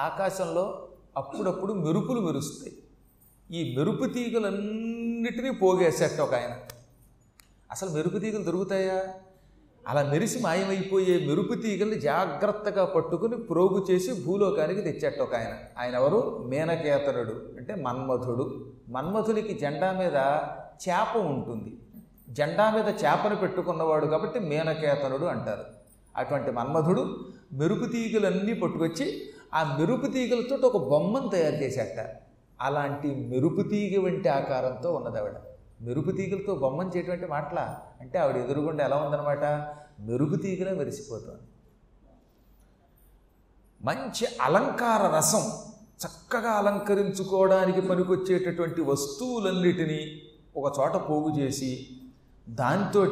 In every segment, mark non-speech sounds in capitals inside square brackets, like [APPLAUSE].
ఆకాశంలో అప్పుడప్పుడు మెరుపులు మెరుస్తాయి. ఈ మెరుపు తీగలన్నిటినీ పోగేసేట ఒక ఆయన. అసలు మెరుపు తీగలు దొరుకుతాయా? అలా మెరిసి మాయమైపోయే మెరుపు తీగల్ని జాగ్రత్తగా పట్టుకుని ప్రోగు చేసి భూలోకానికి తెచ్చేట ఒక ఆయన. ఆయన ఎవరు? మేనకేతనుడు అంటే మన్మధుడు. మన్మధునికి జెండా మీద చేప ఉంటుంది. జెండా మీద చేపను పెట్టుకున్నవాడు కాబట్టి మేనకేతనుడు అంటారు. అటువంటి మన్మధుడు మెరుపు తీగలన్నీ పట్టుకొచ్చి ఆ మెరుపు తీగలతో ఒక బొమ్మను తయారు చేసేట అలాంటి మెరుపు తీగ వంటి ఆకారంతో ఉన్నది ఆవిడ. మెరుపు తీగలతో బొమ్మను చేయటువంటి మాటల? అంటే ఆవిడ ఎదురుగుండా ఎలా ఉందన్నమాట? మెరుపు తీగలే మెరిసిపోతుంది. మంచి అలంకార రసం చక్కగా అలంకరించుకోవడానికి పనికొచ్చేటటువంటి వస్తువులన్నిటినీ ఒక చోట పోగు చేసి దాంతో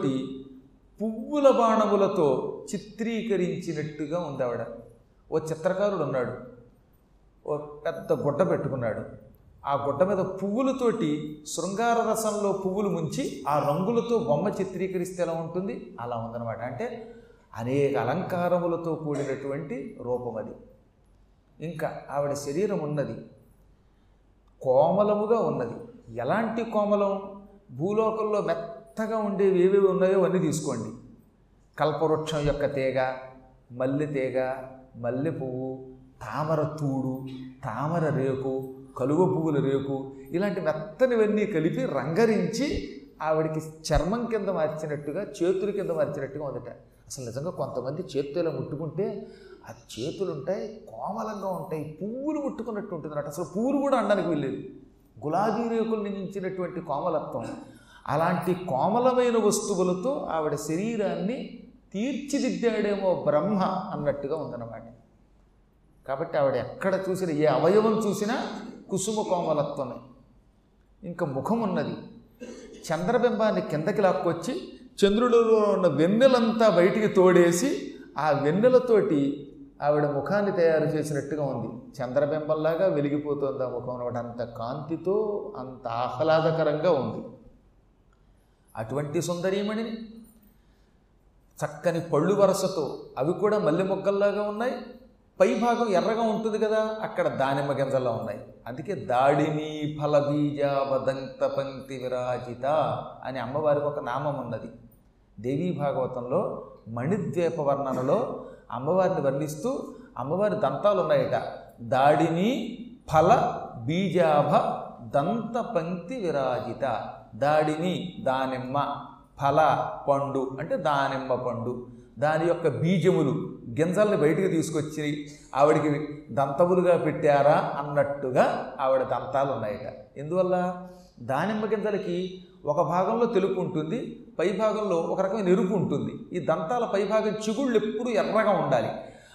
పువ్వుల బాణములతో చిత్రీకరించినట్టుగా ఉంది ఆవిడ. ఓ చిత్రకారుడు ఉన్నాడు. ఓ పెద్ద గుడ్డ పెట్టుకున్నాడు. ఆ గుడ్డ మీద పువ్వులతోటి శృంగార రసంలో పువ్వులు ముంచి ఆ రంగులతో బొమ్మ చిత్రీకరిస్తే ఎలా ఉంటుంది? అలా ఉందన్నమాట. అంటే అనేక అలంకారములతో కూడినటువంటి రూపం అది. ఇంకా ఆవిడ శరీరం ఉన్నది. కోమలముగా ఉన్నది. ఎలాంటి కోమలం? భూలోకంలో మెత్తగా ఉండేవి ఏవేవి ఉన్నాయో అన్నీ తీసుకోండి. కల్పవృక్షం యొక్క తీగ మల్లె తీగ మల్లె పువ్వు తామర తూడు తామర రేకు కలువ పువ్వుల రేకు ఇలాంటి మెత్తనివన్నీ కలిపి రంగరించి ఆవిడికి చర్మం కింద మార్చినట్టుగా చేతుల కింద మార్చినట్టుగా ఉందట. అసలు నిజంగా కొంతమంది చేతులు ముట్టుకుంటే ఆ చేతులు ఉంటాయి కోమలంగా ఉంటాయి పువ్వులు ముట్టుకున్నట్టు ఉంటుందన్నట్టు అసలు పువ్వులు కూడా అనడానికి వెళ్ళేది గులాబీ రేకుల్ని మించినటువంటి కోమలత్వం. అలాంటి కోమలమైన వస్తువులతో ఆవిడ శరీరాన్ని తీర్చిదిద్దాడేమో బ్రహ్మ అన్నట్టుగా ఉందన్నమాట. కాబట్టి ఆవిడ ఎక్కడ చూసినా ఏ అవయవం చూసినా కుసుమ కోమలత్వమే. ఇంకా ముఖం ఉన్నది. చంద్రబింబాన్ని కిందకి లాక్కొచ్చి చంద్రుడిలో ఉన్న వెన్నెలంతా బయటికి తోడేసి ఆ వెన్నెలతోటి ఆవిడ ముఖాన్ని తయారు చేసినట్టుగా ఉంది. చంద్రబింబంలాగా వెలిగిపోతుంది ఆ ముఖం అనమాట అంత కాంతితో అంత ఆహ్లాదకరంగా ఉంది. అటువంటి సుందరీమణిని చక్కని పళ్ళు వరసతో అవి కూడా మల్లె మొగ్గల్లాగా ఉన్నాయి. పై భాగం ఎర్రగా ఉంటుంది కదా అక్కడ దానిమ్మ గింజల్లో ఉన్నాయి. అందుకే దాడిని ఫలబీజావదంత పంక్తి విరాజిత అని అమ్మవారికి ఒక నామం ఉన్నది. దేవీ భాగవతంలో మణిద్వీప వర్ణనలో అమ్మవారిని వర్ణిస్తూ అమ్మవారి దంతాలు ఉన్నాయట. దాడిని ఫల బీజాభ దంత పంక్తి విరాజిత. దాడిని దానిమ్మ. ఫల పండు అంటే దానిమ్మ పండు. దాని యొక్క బీజములు గింజల్ని బయటికి తీసుకొచ్చి ఆవిడికి దంతములుగా పెట్టారా అన్నట్టుగా ఆవిడ దంతాలు ఉన్నాయట ఎందువల్ల? దానిమ్మ గింజలకి ఒక భాగంలో తెలుపు ఉంటుంది పై భాగంలో ఒక రకమైన ఎరుపు ఉంటుంది. ఈ దంతాల పై భాగం చిగుళ్ళు ఎప్పుడు ఎర్రగా ఉండాలి.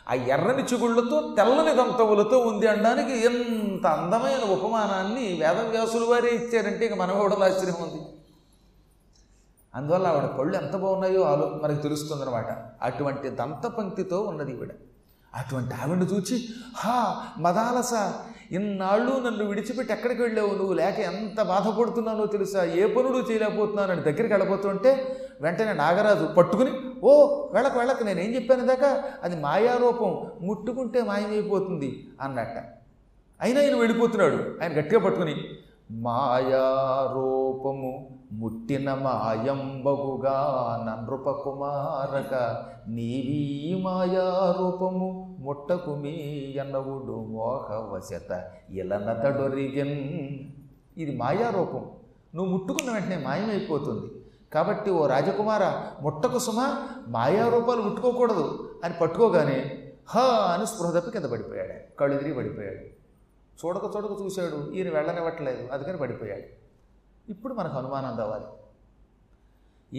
ఆ ఎర్రని చిగుళ్ళతో తెల్లని దంతములతో ఉంది అనడానికి ఎంత అందమైన ఉపమానాన్ని వేదవ్యాసులు వారే ఇచ్చారంటే ఇక మన కూడా ఆశ్చర్యం ఉంది. అందువల్ల ఆవిడ పళ్ళు ఎంత బాగున్నాయో ఆలో మనకు తెలుస్తుందన్నమాట. అటువంటి దంత పంక్తితో ఉన్నది ఈవిడ. అటువంటి ఆవిడని చూచి హా మదాలస ఇన్నాళ్ళు నన్ను విడిచిపెట్టి ఎక్కడికి వెళ్ళావు? నువ్వు లేక ఎంత బాధపడుతున్నానో తెలుసా? ఏ పనుడు చేయలేకపోతున్నాను అని దగ్గరికి వెళ్ళబోతుంటే వెంటనే నాగరాజు పట్టుకుని ఓ వెళ్ళక వెళ్ళక నేనేం చెప్పాను దాకా? అది మాయారూపం. ముట్టుకుంటే మాయమైపోతుంది అన్నట్ట. అయినా ఆయన వెళ్ళిపోతున్నాడు. ఆయన గట్టిగా పట్టుకుని మాయారూపము ముట్టిన మాయంబగుగా నృపకుమారక నీవీ మాయారూపము ముట్టకుమీ ఎన్నవుడు మోహవశత. ఇలనతడొరిగిన్. ఇది మాయారూపం. నువ్వు ముట్టుకున్న వెంటనే మాయమైపోతుంది. కాబట్టి ఓ రాజకుమార ముట్టకు సుమ మాయారూపాలు ముట్టుకోకూడదు అని పట్టుకోగానే హా అని స్పృహ తప్పి కింద పడిపోయాడు. కళ్ళు తిరిగి పడిపోయాడు. చూడక చూడక చూశాడు. ఈయన వెళ్ళనివ్వట్లేదు. అందుకని పడిపోయాడు. ఇప్పుడు మనకు అనుమానం రావాలి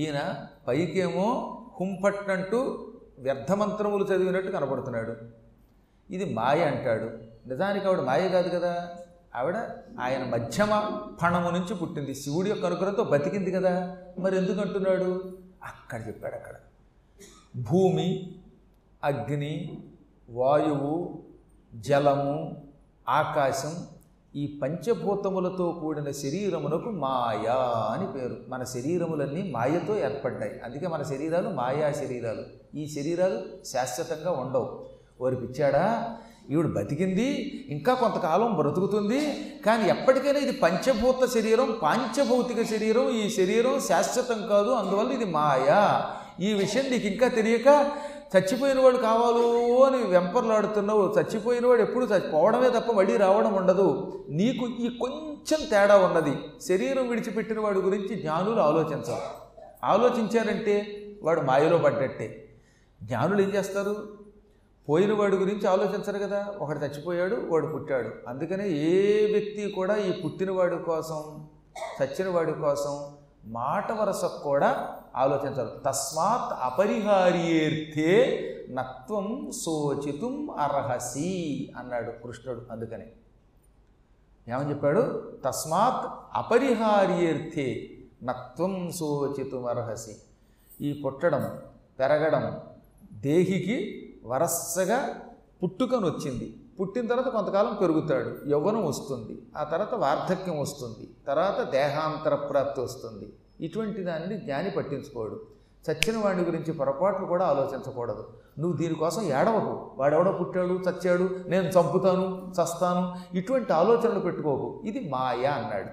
ఈయన పైకేమో హుంపట్నంటూ వ్యర్థమంత్రములు చదివినట్టు కనపడుతున్నాడు. ఇది మాయ అంటాడు. నిజానికి ఆవిడ మాయ కాదు కదా. ఆవిడ ఆయన మధ్యమ ఫణము నుంచి పుట్టింది. శివుడి యొక్క అనుగ్రహంతో బతికింది కదా. మరి ఎందుకు అంటున్నాడు? అక్కడ చెప్పాడు అక్కడ. భూమి అగ్ని వాయువు జలము ఆకాశం ఈ పంచభూతములతో కూడిన శరీరమునకు మాయా అని పేరు. మన శరీరములన్నీ మాయతో ఏర్పడ్డాయి. అందుకే మన శరీరాలు మాయా శరీరాలు. ఈ శరీరాలు శాశ్వతంగా ఉండవు. వారి పిచ్చాడా ఈవిడ బతికింది ఇంకా కొంతకాలం బ్రతుకుతుంది కానీ ఎప్పటికైనా ఇది పంచభూత శరీరం పాంచభౌతిక శరీరం ఈ శరీరం శాశ్వతం కాదు అందువల్ల ఇది మాయా. ఈ విషయం నీకు ఇంకా తెలియక చచ్చిపోయిన వాడు కావాలో అని వెంపర్లాడుతున్నావు చచ్చిపోయిన వాడు ఎప్పుడు చచ్చిపోవడమే తప్ప మళ్ళీ రావడం ఉండదు. నీకు ఈ కొంచెం తేడా ఉన్నది. శరీరం విడిచిపెట్టిన వాడి గురించి జ్ఞానులు ఆలోచించాలి. ఆలోచించారంటే వాడు మాయలో పడ్డట్టే. జ్ఞానులు ఏం చేస్తారు? పోయిన వాడి గురించి ఆలోచించరు కదా. ఒకడు చచ్చిపోయాడు వాడు పుట్టాడు. అందుకనే ఏ వ్యక్తి కూడా ఈ పుట్టినవాడి కోసం చచ్చిన వాడి కోసం మాట వరసకు కూడా ఆలోచించరు. తస్మాత్ అపరిహార్యేర్థే నత్వం శోచితుం అర్హసి అన్నాడు కృష్ణుడు అందుకని. ఏమని చెప్పాడు? తస్మాత్ అపరిహార్యేర్థే నత్వం శోచితుం అర్హసి. ఈ పుట్టడం పెరగడం దేహికి వరసగా పుట్టుకను వచ్చింది పుట్టిన తర్వాత కొంతకాలం పెరుగుతాడు. యవ్వనం వస్తుంది. ఆ తర్వాత వార్ధక్యం వస్తుంది. తర్వాత దేహాంతర ప్రాప్తి వస్తుంది. ఇటువంటి దానిని జ్ఞాని పట్టించుకోడు. చచ్చిన వాడి గురించి పొరపాట్లు కూడా ఆలోచించకూడదు. నువ్వు దీనికోసం ఏడవకు. వాడెవడో పుట్టాడు చచ్చాడు నేను చంపుతాను చస్తాను ఇటువంటి ఆలోచనలు పెట్టుకోకు. ఇది మాయ అన్నాడు.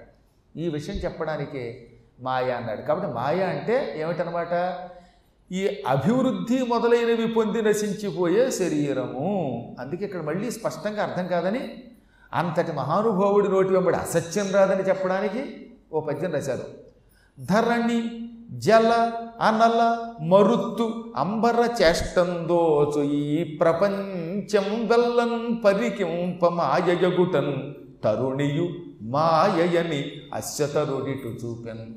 ఈ విషయం చెప్పడానికే మాయ అన్నాడు. కాబట్టి మాయ అంటే ఏమిటనమాట ఈ అభివృద్ధి మొదలైనవి పొంది నశించిపోయే శరీరము. అందుకే ఇక్కడ మళ్ళీ స్పష్టంగా అర్థం కాదని అంతటి మహానుభావుడి నోటి వెంబడి అసత్యం రాదని చెప్పడానికి ఓ పద్యం రాశారు. ధరణి జల అనల మరుత్తు అంబర చేష్టందోచు ఈ ప్రపంచం వెల్లన్ పరికింప మాయయగుటన్ తరుణియు మాయయని అశ్వతరుడిటు చూపెన్.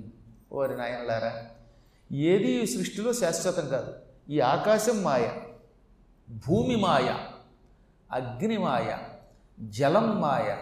ఓరి నాయనలారా ఏది ఈ సృష్టిలో శాశ్వతం కాదు. ఈ ఆకాశం మాయ భూమి మాయ అగ్ని మాయ జలం మాయ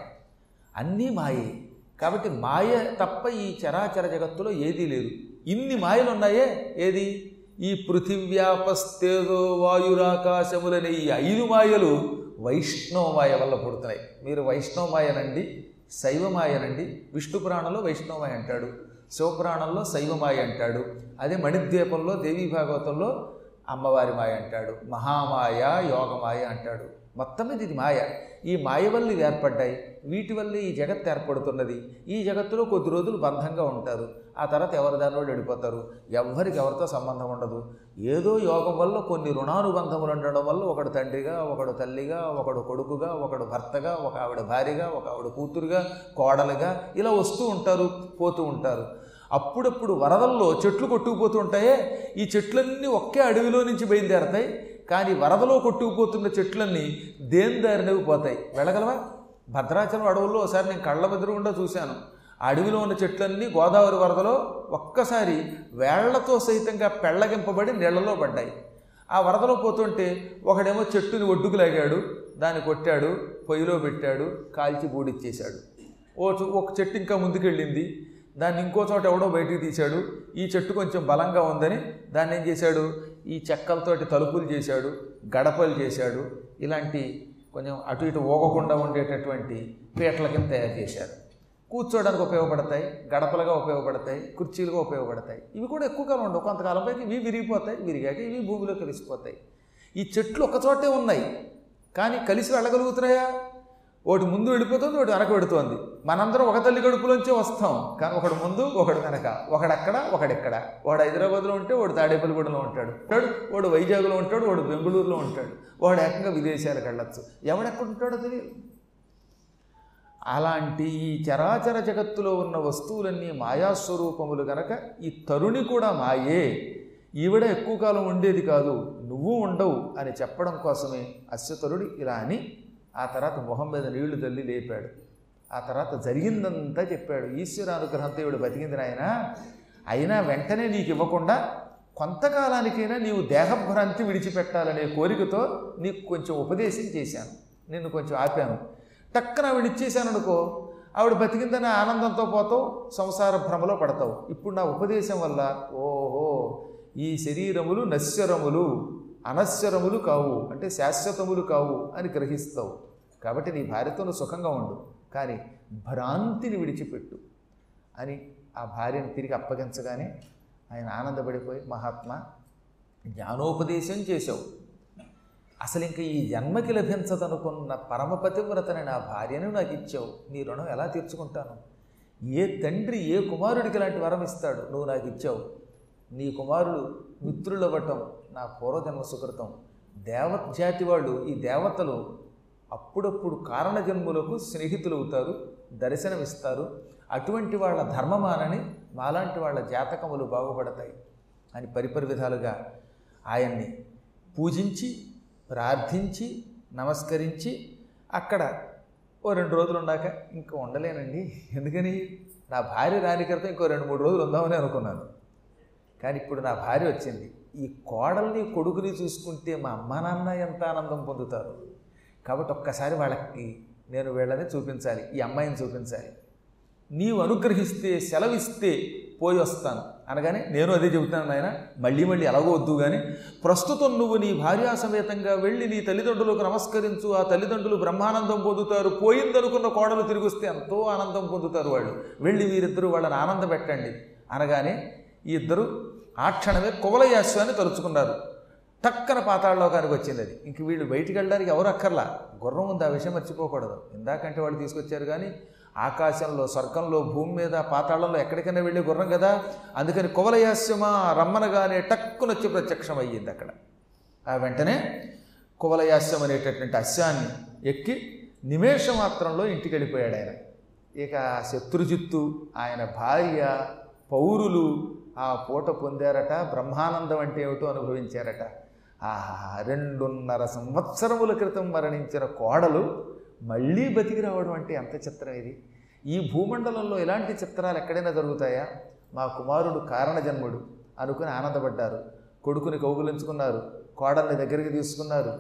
అన్నీ మాయే. కాబట్టి మాయ తప్ప ఈ చరాచర జగత్తులో ఏదీ లేదు. ఇన్ని మాయలు ఉన్నాయే ఏది? ఈ పృథివ్యాపస్తేజో వాయురాకాశములనే ఈ ఐదు మాయలు వైష్ణవమాయ వల్ల పుడుతున్నాయి. మీరు వైష్ణవమాయనండి శైవమాయనండి. విష్ణు పురాణంలో వైష్ణవమాయ అంటాడు. శివపురాణంలో శైవమాయ అంటాడు. అదే మణిద్వీపంలో దేవీ భాగవతంలో అమ్మవారి మాయ అంటాడు. మహామాయ యోగమాయ అంటాడు. మొత్తం మీద ఇది మాయ. ఈ మాయ వల్ల ఇవి ఏర్పడ్డాయి. వీటి వల్ల ఈ జగత్ ఏర్పడుతున్నది. ఈ జగత్తులో కొద్ది రోజులు బంధంగా ఉంటారు. ఆ తర్వాత ఎవరి దానిలో వెళ్ళిపోతారు? ఎవరికి ఎవరితో సంబంధం ఉండదు. ఏదో యోగం వల్ల కొన్ని రుణానుబంధములు ఉండడం వల్ల ఒకడు తండ్రిగా ఒకడు తల్లిగా ఒకడు కొడుకుగా ఒకడు భర్తగా ఒక ఆవిడ భార్యగా ఒక ఆవిడ కూతురుగా కోడలుగా ఇలా వస్తూ ఉంటారు పోతూ ఉంటారు. అప్పుడప్పుడు వరదల్లో చెట్లు కొట్టుకుపోతూ ఉంటాయే. ఈ చెట్లన్నీ ఒకే అడవిలో నుంచి బయలుదేరతాయి. కానీ వరదలో కొట్టుకుపోతున్న చెట్లన్నీ దేని దారినవి పోతాయి? వెళ్ళగలవా? భద్రాచలం అడవుల్లో ఒకసారి నేను కళ్ళ ఎదురుగుండా చూశాను. అడవిలో ఉన్న చెట్లన్నీ గోదావరి వరదలో ఒక్కసారి వేళ్ళతో సహితంగా పెళ్ళగింపబడి నీళ్ళలో పడ్డాయి. ఆ వరదలో పోతుంటే ఒకడేమో చెట్టుని ఒడ్డుకు లాగాడు దాన్ని కొట్టాడు పొయ్యిలో పెట్టాడు కాల్చి బూడిచ్చేశాడు. ఓ ఒక చెట్టు ఇంకా ముందుకెళ్ళింది. దాన్ని ఇంకో చోట ఎవడో బయటికి తీశాడు. ఈ చెట్టు కొంచెం బలంగా ఉందని దాన్ని ఏం చేశాడు? ఈ చెక్కలతోటి తలుపులు చేశాడు గడపలు చేశాడు ఇలాంటి కొంచెం అటు ఇటు ఊగకుండా ఉండేటటువంటి పీటల కింద తయారు చేశారు. కూర్చోడానికి ఉపయోగపడతాయి గడపలుగా ఉపయోగపడతాయి కుర్చీలుగా ఉపయోగపడతాయి. ఇవి కూడా ఎక్కువ కాలం ఉండవు. కొంతకాలం పైకి ఇవి విరిగిపోతాయి విరిగాక ఇవి భూమిలో కలిసిపోతాయి. ఈ చెట్లు ఒకచోటే ఉన్నాయి. కానీ కలిసి వెళ్ళగలుగుతున్నాయా? ఒకటి ముందు వెళ్ళిపోతుంది ఒకటి వెనక పెడుతోంది మనందరం ఒక తల్లి కడుపులోంచే వస్తాం. కానీ ఒకడు ముందు ఒకడు వెనక. ఒకడక్కడ ఒకడెక్కడ వాడు హైదరాబాద్లో ఉంటే వాడు తాడేపల్లిగూడలో ఉంటాడు. ఉంటాడు. వాడు వైజాగ్లో ఉంటాడు వాడు బెంగళూరులో ఉంటాడు. వాడు ఏకంగా విదేశాలకు వెళ్ళొచ్చు. ఎవడెక్కడ ఉంటాడో తెలియదు. అలాంటి ఈ చరాచర జగత్తులో ఉన్న వస్తువులన్నీ మాయాస్వరూపములు గనక ఈ తరుణి కూడా మాయే. ఈవిడ ఎక్కువ కాలం ఉండేది కాదు. నువ్వు ఉండవు అని చెప్పడం కోసమే అశ్వతరుడు ఇలా అని ఆ తర్వాత మొహం మీద నీళ్ళు తల్లి లేపాడు. ఆ తర్వాత జరిగిందంతా చెప్పాడు. ఈశ్వరానుగ్రహంతో ఇవిడు బతికింది ఆయన అయినా వెంటనే నీకు ఇవ్వకుండా కొంతకాలానికైనా నీవు దేహభ్రాంతి విడిచిపెట్టాలనే కోరికతో నీకు కొంచెం ఉపదేశం చేశాను. నిన్ను కొంచెం ఆపాను. టక్కన ఆవిడ ఇచ్చేసాను అనుకో ఆవిడ బతికిందని ఆనందంతో పోతావు సంసార భ్రమలో పడతావు. ఇప్పుడు నా ఉపదేశం వల్ల ఓహో ఈ శరీరములు నశ్వరములు. అనశ్వరములు కావు అంటే శాశ్వతములు కావు అని గ్రహిస్తావు. కాబట్టి నీ భార్యతో సుఖంగా ఉండు కానీ భ్రాంతిని విడిచిపెట్టు అని ఆ భార్యను తిరిగి అప్పగించగానే ఆయన ఆనందపడిపోయి మహాత్మా జ్ఞానోపదేశం చేశావు. అసలు ఇంకా ఈ జన్మకి లభించదనుకున్న పరమపతివ్రతని నా భార్యను నాకు ఇచ్చావు. నీ రుణం ఎలా తీర్చుకుంటాను? ఏ తండ్రి ఏ కుమారుడికి ఇలాంటి వరం ఇస్తాడు? నువ్వు నాకు ఇచ్చావు. నీ కుమారుడు మిత్రులవ్వటం నా పూర్వజన్మ సుకృతం. దేవత జాతి వాళ్ళు ఈ దేవతలు అప్పుడప్పుడు కారణజన్ములకు స్నేహితులు అవుతారు దర్శనమిస్తారు. అటువంటి వాళ్ళ ధర్మమానని మాలాంటి వాళ్ళ జాతకములు బాగుపడతాయి. అని పరిపరి విధాలుగా ఆయన్ని పూజించి ప్రార్థించి నమస్కరించి అక్కడ ఓ రెండు రోజులు ఉండాక ఇంకా ఉండలేనండి. ఎందుకని? నా భార్య రాని క్రితం ఇంకో రెండు మూడు రోజులు ఉందామని అనుకున్నాను. కానీ ఇప్పుడు నా భార్య వచ్చింది. ఈ కోడల్ని కొడుకుని చూసుకుంటే మా అమ్మ నాన్న ఎంత ఆనందం పొందుతారు? కాబట్టి ఒక్కసారి వాళ్ళకి నేను వీళ్ళని చూపించాలి ఈ అమ్మాయిని చూపించాలి. నీవు అనుగ్రహిస్తే సెలవిస్తే పోయి వస్తాను. అనగానే నేను అదే చెబుతాను నాయన మళ్ళీ మళ్ళీ ఎలాగో వద్దు కానీ ప్రస్తుతం నువ్వు నీ భార్యా సమేతంగా వెళ్ళి నీ తల్లిదండ్రులకు నమస్కరించు ఆ తల్లిదండ్రులు బ్రహ్మానందం పొందుతారు. పోయిందనుకున్న కోడలు తిరిగి వస్తే ఎంతో ఆనందం పొందుతారు వాళ్ళు. వెళ్ళి వీరిద్దరూ వాళ్ళని ఆనంద పెట్టండి అనగానే ఈ ఇద్దరు ఆ క్షణమే కువలయాస్వాన్ని తలుచుకున్నారు. టక్కన పాతాళలోకానికి వచ్చింది అది. ఇంక వీళ్ళు బయటికి వెళ్ళడానికి ఎవరు అక్కర్లా? గుర్రం ఉంది ఆ విషయం మర్చిపోకూడదు. ఇందాకంటే వాళ్ళు తీసుకొచ్చారు కానీ ఆకాశంలో స్వర్గంలో భూమి మీద పాతాళంలో ఎక్కడికైనా వెళ్ళే గుర్రం కదా? అందుకని కువలయాస్యమా రమ్మనగానే టక్కునొచ్చి ప్రత్యక్షం అయ్యింది అక్కడ. ఆ వెంటనే కువలయాస్యం అనేటటువంటి అస్యాన్ని ఎక్కి నిమేష మాత్రంలో ఇంటికి వెళ్ళిపోయాడు ఆయన. ఇక శత్రుజిత్తు ఆయన భార్య పౌరులు ఆ పూట పొందారట బ్రహ్మానందం అంటే ఏమిటో అనుభవించారట. ఆహా రెండున్నర సంవత్సరముల క్రితం మరణించిన కోడలు మళ్ళీ బతికి రావడం అంటే ఎంత చిత్రం ఇది? ఈ భూమండలంలో ఇలాంటి చిత్రాలు ఎక్కడైనా జరుగుతాయా? మా కుమారుడు కారణజన్ముడు అనుకుని ఆనందపడ్డారు. కొడుకుని కౌగులించుకున్నారు. కోడల్ని దగ్గరికి తీసుకున్నారు.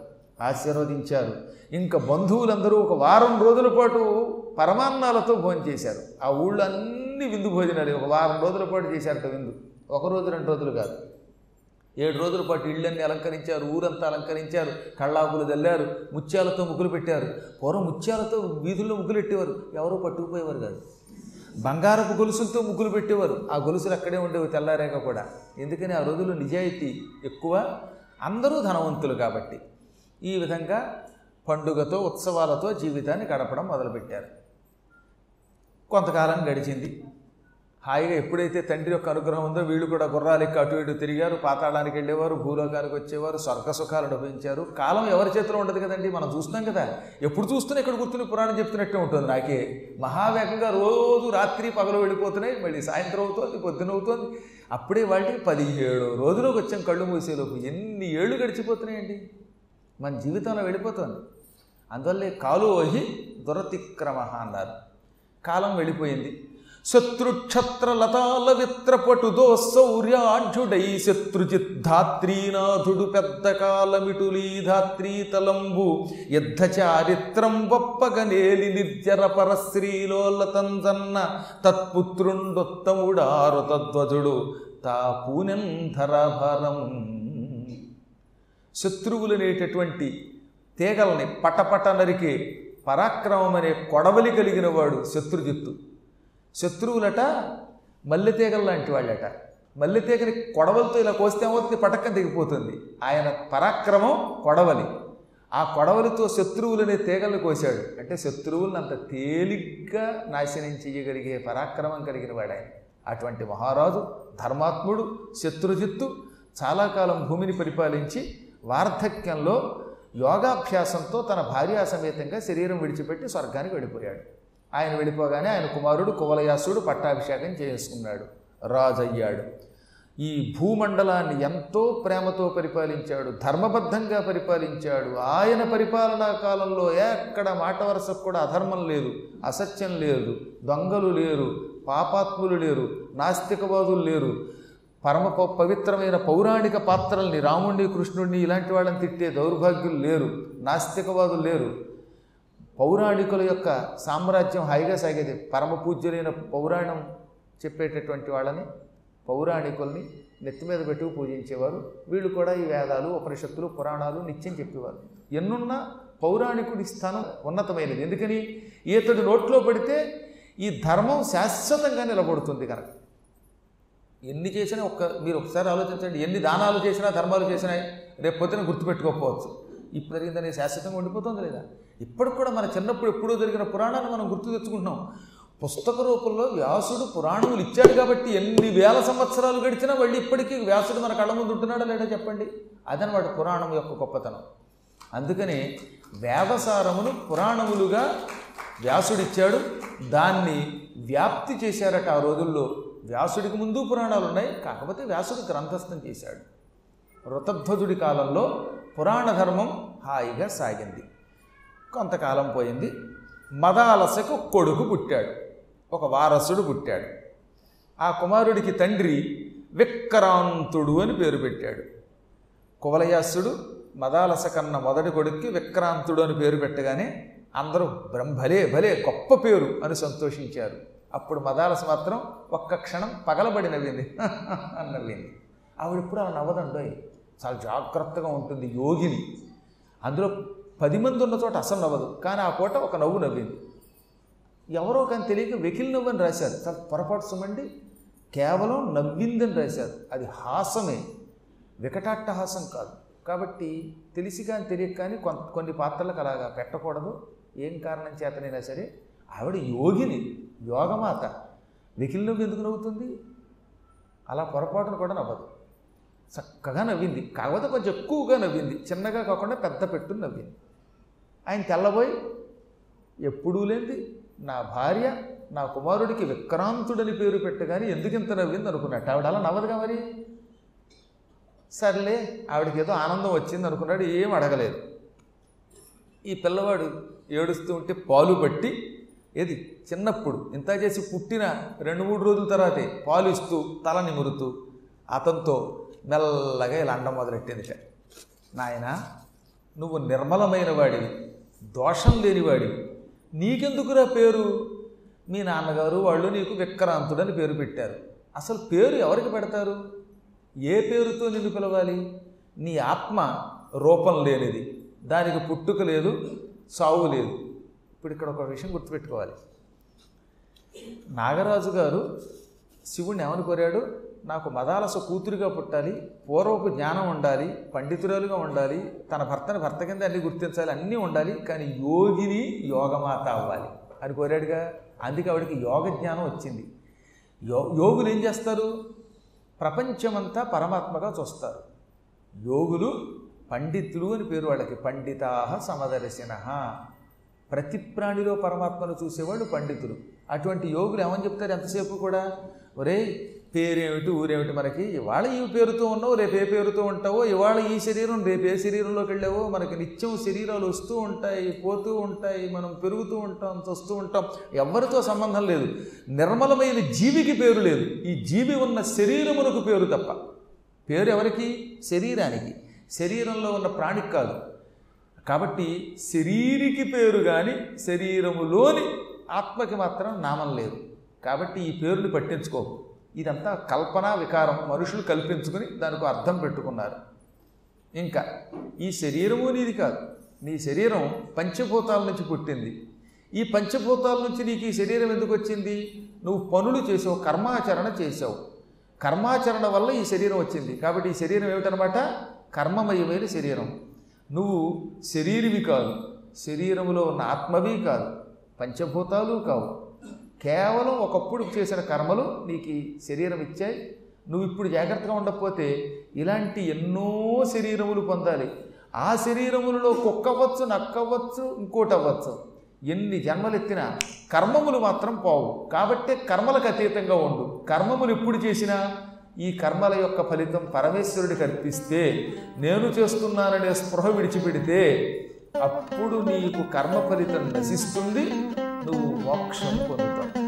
ఆశీర్వదించారు. ఇంకా బంధువులందరూ ఒక వారం రోజుల పాటు పరమాన్నాలతో భోంచేశారు. ఆ ఊళ్ళో అన్ని విందు భోజనాలు ఒక వారం రోజుల పాటు చేశారట విందు. ఒక రోజు రెండు రోజులు కాదు. ఏడు రోజుల పాటు ఇళ్ళన్నీ అలంకరించారు ఊరంతా అలంకరించారు కళ్ళాపులు చల్లారు ముత్యాలతో ముగ్గులు పెట్టారు. పూర్వం ముత్యాలతో వీధుల్లో ముగ్గులు పెట్టేవారు. ఎవరూ పట్టుకుపోయేవారు కాదు. బంగారపు గొలుసులతో ముగ్గులు పెట్టేవారు. ఆ గొలుసులు అక్కడే ఉండేవి తెల్లారేక కూడా. ఎందుకని? ఆ రోజుల్లో నిజాయితీ ఎక్కువ అందరూ ధనవంతులు కాబట్టి. ఈ విధంగా పండుగతో ఉత్సవాలతో జీవితాన్ని గడపడం మొదలుపెట్టారు. కొంతకాలం గడిచింది. హాయిగా ఎప్పుడైతే తండ్రి యొక్క అనుగ్రహం ఉందో వీళ్ళు కూడా గుర్రాలెక్కి అటు ఇటు తిరిగారు పాతాళానికి వెళ్ళేవారు భూలోకానికి వచ్చేవారు స్వర్గ సుఖాలు అనుభవించారు. కాలం ఎవరి చేతిలో ఉండదు కదండి? మనం చూస్తున్నాం కదా. ఎప్పుడు చూస్తున్నా ఇక్కడ కూర్చుని పురాణం చెప్తున్నట్టే ఉంటుంది. నాకే మహావేగంగా రోజు రాత్రి పగలు వెళ్ళిపోతున్నాయి మళ్ళీ సాయంత్రం అవుతుంది పొద్దున అవుతుంది. అప్పుడే వాళ్ళకి పదిహేడు రోజులకు వచ్చాం కళ్ళు మూసేలోపు. ఎన్ని ఏళ్ళు గడిచిపోతున్నాయండి? మన జీవితంలో వెళ్ళిపోతుంది. అందువల్లే కాలు ఓహి దురతిక్రమ అన్నారు. కాలం వెళ్ళిపోయింది. శత్రుక్షత్రలతాల విత్రపటుదో విత్రపటు శత్రుజిత్ ధాత్రీనాథుడు పెద్ద కాలమిటులీ ధాత్రీతలంబు యుద్ధ చారిత్రం వప్పగనేలి నిర్జర పరశ్రీలోలతంజన్న తత్పుత్రుండొత్తముడారు తద్వజుడు తా పూనెంధరభరం శత్రువులనేటటువంటి తీగల్ని పటపట నరికే పరాక్రమం అనే కొడవలి కలిగిన వాడు శత్రుజిత్తు. శత్రువులట మల్లెతీగలు లాంటి వాళ్ళట. మల్లెతీగని కొడవలతో ఇలా కోస్తే ఏమవుతుంది? పటక్కన దిగిపోతుంది ఆయన పరాక్రమం కొడవలి. ఆ కొడవలితో శత్రువులనే తీగల్ని కోశాడు. అంటే శత్రువులను అంత తేలిగ్గా నాశనం చేయగలిగే పరాక్రమం కలిగిన వాడు ఆయన. అటువంటి మహారాజు ధర్మాత్ముడు శత్రుజిత్తు చాలా కాలం భూమిని పరిపాలించి వార్ధక్యంలో యోగాభ్యాసంతో తన భార్యా సమేతంగా శరీరం విడిచిపెట్టి స్వర్గానికి వెళ్ళిపోయాడు. ఆయన వెళ్ళిపోగానే ఆయన కుమారుడు కువలయాసుడు పట్టాభిషేకం చేసుకున్నాడు. రాజయ్యాడు. ఈ భూమండలాన్ని ఎంతో ప్రేమతో పరిపాలించాడు. ధర్మబద్ధంగా పరిపాలించాడు. ఆయన పరిపాలనా కాలంలో ఎక్కడ మాట వరసకు కూడా అధర్మం లేదు అసత్యం లేదు దొంగలు లేరు పాపాత్ములు లేరు నాస్తికవాదులు లేరు. పరమ ప- పవిత్రమైన పౌరాణిక పాత్రల్ని రాముణ్ణి కృష్ణుడిని ఇలాంటి వాళ్ళని తిట్టే దౌర్భాగ్యులు లేరు నాస్తికవాదులు లేరు. పౌరాణికుల యొక్క సామ్రాజ్యం హాయిగా సాగేది. పరమ పూజ్యులైన పౌరాణం చెప్పేటటువంటి వాళ్ళని పౌరాణికుల్ని నెత్తి మీద పెట్టుకు పూజించేవారు. వీళ్ళు కూడా ఈ వేదాలు ఉపనిషత్తులు పురాణాలు నిత్యం చెప్పేవారు. ఎన్నున్నా పౌరాణికుడి స్థానం ఉన్నతమైనది. ఎందుకని? ఈతడు నోట్లో పడితే ఈ ధర్మం శాశ్వతంగా నిలబడుతుంది కనుక. ఎన్ని చేసినా ఒక్క మీరు ఒకసారి ఆలోచించండి. ఎన్ని దానాలు చేసినా ధర్మాలు చేసినా రేపు పొద్దున గుర్తుపెట్టుకోకపోవచ్చు. ఇప్పుడు జరిగిందని శాశ్వతంగా ఉండిపోతుంది లేదా? ఇప్పటికి కూడా మన చిన్నప్పుడు ఎప్పుడో జరిగిన పురాణాన్ని మనం గుర్తు తెచ్చుకుంటున్నాం. పుస్తక రూపంలో వ్యాసుడు పురాణములు ఇచ్చాడు కాబట్టి ఎన్ని వేల సంవత్సరాలు గడిచినా మళ్ళీ ఇప్పటికీ వ్యాసుడు మన కళ్ళ ముందు ఉంటున్నాడా లేడా చెప్పండి? అదనమాట పురాణం యొక్క గొప్పతనం. అందుకని వేదసారమును పురాణములుగా వ్యాసుడిచ్చాడు. దాన్ని వ్యాప్తి చేశారట ఆ రోజుల్లో. వ్యాసుడికి ముందు పురాణాలు ఉన్నాయి కాకపోతే వ్యాసుడు గ్రంథస్థం చేశాడు. వృతధ్వజుడి కాలంలో పురాణ ధర్మం హాయిగా సాగింది. కొంతకాలం పోయింది. మదాలసకు కొడుకు పుట్టాడు. ఒక వారసుడు పుట్టాడు. ఆ కుమారుడికి తండ్రి విక్రాంతుడు అని పేరు పెట్టాడు. కువలయాసుడు మదాలస కన్న మొదటి కొడుక్కి విక్రాంతుడు అని పేరు పెట్టగానే అందరూ బ్రహ్మలే భలే గొప్ప పేరు అని సంతోషించారు. అప్పుడు మదాలస మాత్రం ఒక్క క్షణం పగలబడి నవ్వింది. అని [LAUGHS] నవ్వింది ఆవిడప్పుడు అలా నవ్వదండోయ్. చాలా జాగ్రత్తగా ఉంటుంది యోగిని. అందులో పది మంది ఉన్న చోట అసలు నవ్వదు. కానీ ఆ పూట ఒక నవ్వు నవ్వింది. ఎవరో కానీ తెలియక వెకిల్ నవ్వు అని రాశారు. చాలా పొరపాటు సుమండి కేవలం నవ్విందని రాశారు. అది హాసమే. వికటాట్టహాసం కాదు. కాబట్టి తెలిసి కానీ తెలియక కానీ కొంత కొన్ని పాత్రలకు అలాగా పెట్టకూడదు. ఏం కారణం చేతనైనా సరే ఆవిడ యోగిని యోగమాత. వెకిల్ నవ్వు ఎందుకు నవ్వుతుంది? అలా పొరపాటును కూడా నవ్వదు. చక్కగా నవ్వింది. కాకపోతే కొంచెం ఎక్కువగా నవ్వింది. చిన్నగా కాకుండా పెద్ద పెట్టు నవ్వింది. ఆయన తెల్లబోయి ఎప్పుడూ లేనిది. నా భార్య నా కుమారుడికి విక్రాంతుడని పేరు పెట్టగాని ఎందుకు ఇంత నవ్వింది అనుకున్నట్టు ఆవిడ అలా నవ్వదుగా మరి? సర్లే ఆవిడకి ఏదో ఆనందం వచ్చింది అనుకున్నాడు. ఏం అడగలేదు. ఈ పిల్లవాడు ఏడుస్తూ ఉంటే పాలు పట్టి ఏది? చిన్నప్పుడు ఇంత చేసి పుట్టిన రెండు మూడు రోజుల తర్వాతే పాలు ఇస్తూ తల నిమురుతూ అతనితో మెల్లగా ఇలా అండం మొదలెట్టిందిట నాయన నువ్వు నిర్మలమైన వాడివి దోషం లేనివాడివి నీకెందుకురా పేరు? మీ నాన్నగారు వాళ్ళు నీకు విక్రాంతుడని పేరు పెట్టారు. అసలు పేరు ఎవరికి పెడతారు? ఏ పేరుతో నిన్ను పిలవాలి? నీ ఆత్మ రూపం లేనిది దానికి పుట్టుక లేదు సావు లేదు. ఇప్పుడు ఇక్కడ ఒక విషయం గుర్తుపెట్టుకోవాలి. నాగరాజు గారు శివుణ్ణి ఏమని కోరాడు? నాకు మదాలస కూతురుగా పుట్టాలి పూర్వపు జ్ఞానం ఉండాలి పండితురాలుగా ఉండాలి తన భర్తని భర్త కింద అన్ని గుర్తించాలి అన్నీ ఉండాలి కానీ యోగిని యోగమాత అవ్వాలి అని కోరాడుగా. అందుకే ఆవిడకి యోగ జ్ఞానం వచ్చింది. యో యోగులు ఏం చేస్తారు? ప్రపంచమంతా పరమాత్మగా చూస్తారు. యోగులు పండితులు అని పేరు వాళ్ళకి. పండితాహ సమదర్శిన. ప్రతి ప్రాణిలో పరమాత్మను చూసేవాళ్ళు పండితులు. అటువంటి యోగులు ఏమని చెప్తారు ఎంతసేపు కూడా? ఒరే పేరేమిటి ఊరేమిటి మనకి? ఇవాళ ఈ పేరుతో ఉన్నావు రేపు ఏ పేరుతో ఉంటావో ఇవాళ ఈ శరీరం రేపు ఏ శరీరంలోకి వెళ్ళావో మనకి నిత్యం శరీరాలు వస్తూ ఉంటాయి పోతూ ఉంటాయి మనం పెరుగుతూ ఉంటాం చస్తూ ఉంటాం. ఎవరితో సంబంధం లేదు. నిర్మలమైన జీవికి పేరు లేదు. ఈ జీవి ఉన్న శరీరమునకు పేరు తప్ప. పేరు ఎవరికి? శరీరానికి. శరీరంలో ఉన్న ప్రాణికి కాదు. కాబట్టి శరీరికి పేరు కానీ శరీరములోని ఆత్మకి మాత్రం నామం లేదు. కాబట్టి ఈ పేరుని పట్టించుకోకు. ఇదంతా కల్పన వికారం. మనుషులు కల్పించుకుని దానికి అర్థం పెట్టుకున్నారు. ఇంకా ఈ శరీరము నీది కాదు. నీ శరీరం పంచభూతాల నుంచి పుట్టింది. ఈ పంచభూతాల నుంచి నీకు ఈ శరీరం ఎందుకు వచ్చింది? నువ్వు పనులు చేసావు కర్మాచరణ చేసావు. కర్మాచరణ వల్ల ఈ శరీరం వచ్చింది. కాబట్టి ఈ శరీరం ఏమిటనమాట? కర్మమయమైన శరీరం. నువ్వు శరీరవి కాదు. శరీరములో ఉన్న ఆత్మవి కాదు. పంచభూతాలు కావు. కేవలం ఒకప్పుడు చేసిన కర్మలు నీకు శరీరం ఇచ్చాయి. నువ్వు ఇప్పుడు జాగ్రత్తగా ఉండకపోతే ఇలాంటి ఎన్నో శరీరములు పొందాలి. ఆ శరీరములలో కుక్కవచ్చు నక్కవచ్చు ఇంకోటి అవ్వచ్చు ఎన్ని జన్మలెత్తినా కర్మములు మాత్రం పోవు. కాబట్టే కర్మలకు అతీతంగా ఉండు. కర్మములు ఎప్పుడు చేసినా ఈ కర్మల యొక్క ఫలితం పరమేశ్వరుడికి అర్పిస్తే నేను చేస్తున్నాననే స్పృహ విడిచిపెడితే అప్పుడు నీకు కర్మ ఫలితం నశిస్తుంది. నువ్వు మోక్షం పొందుతావు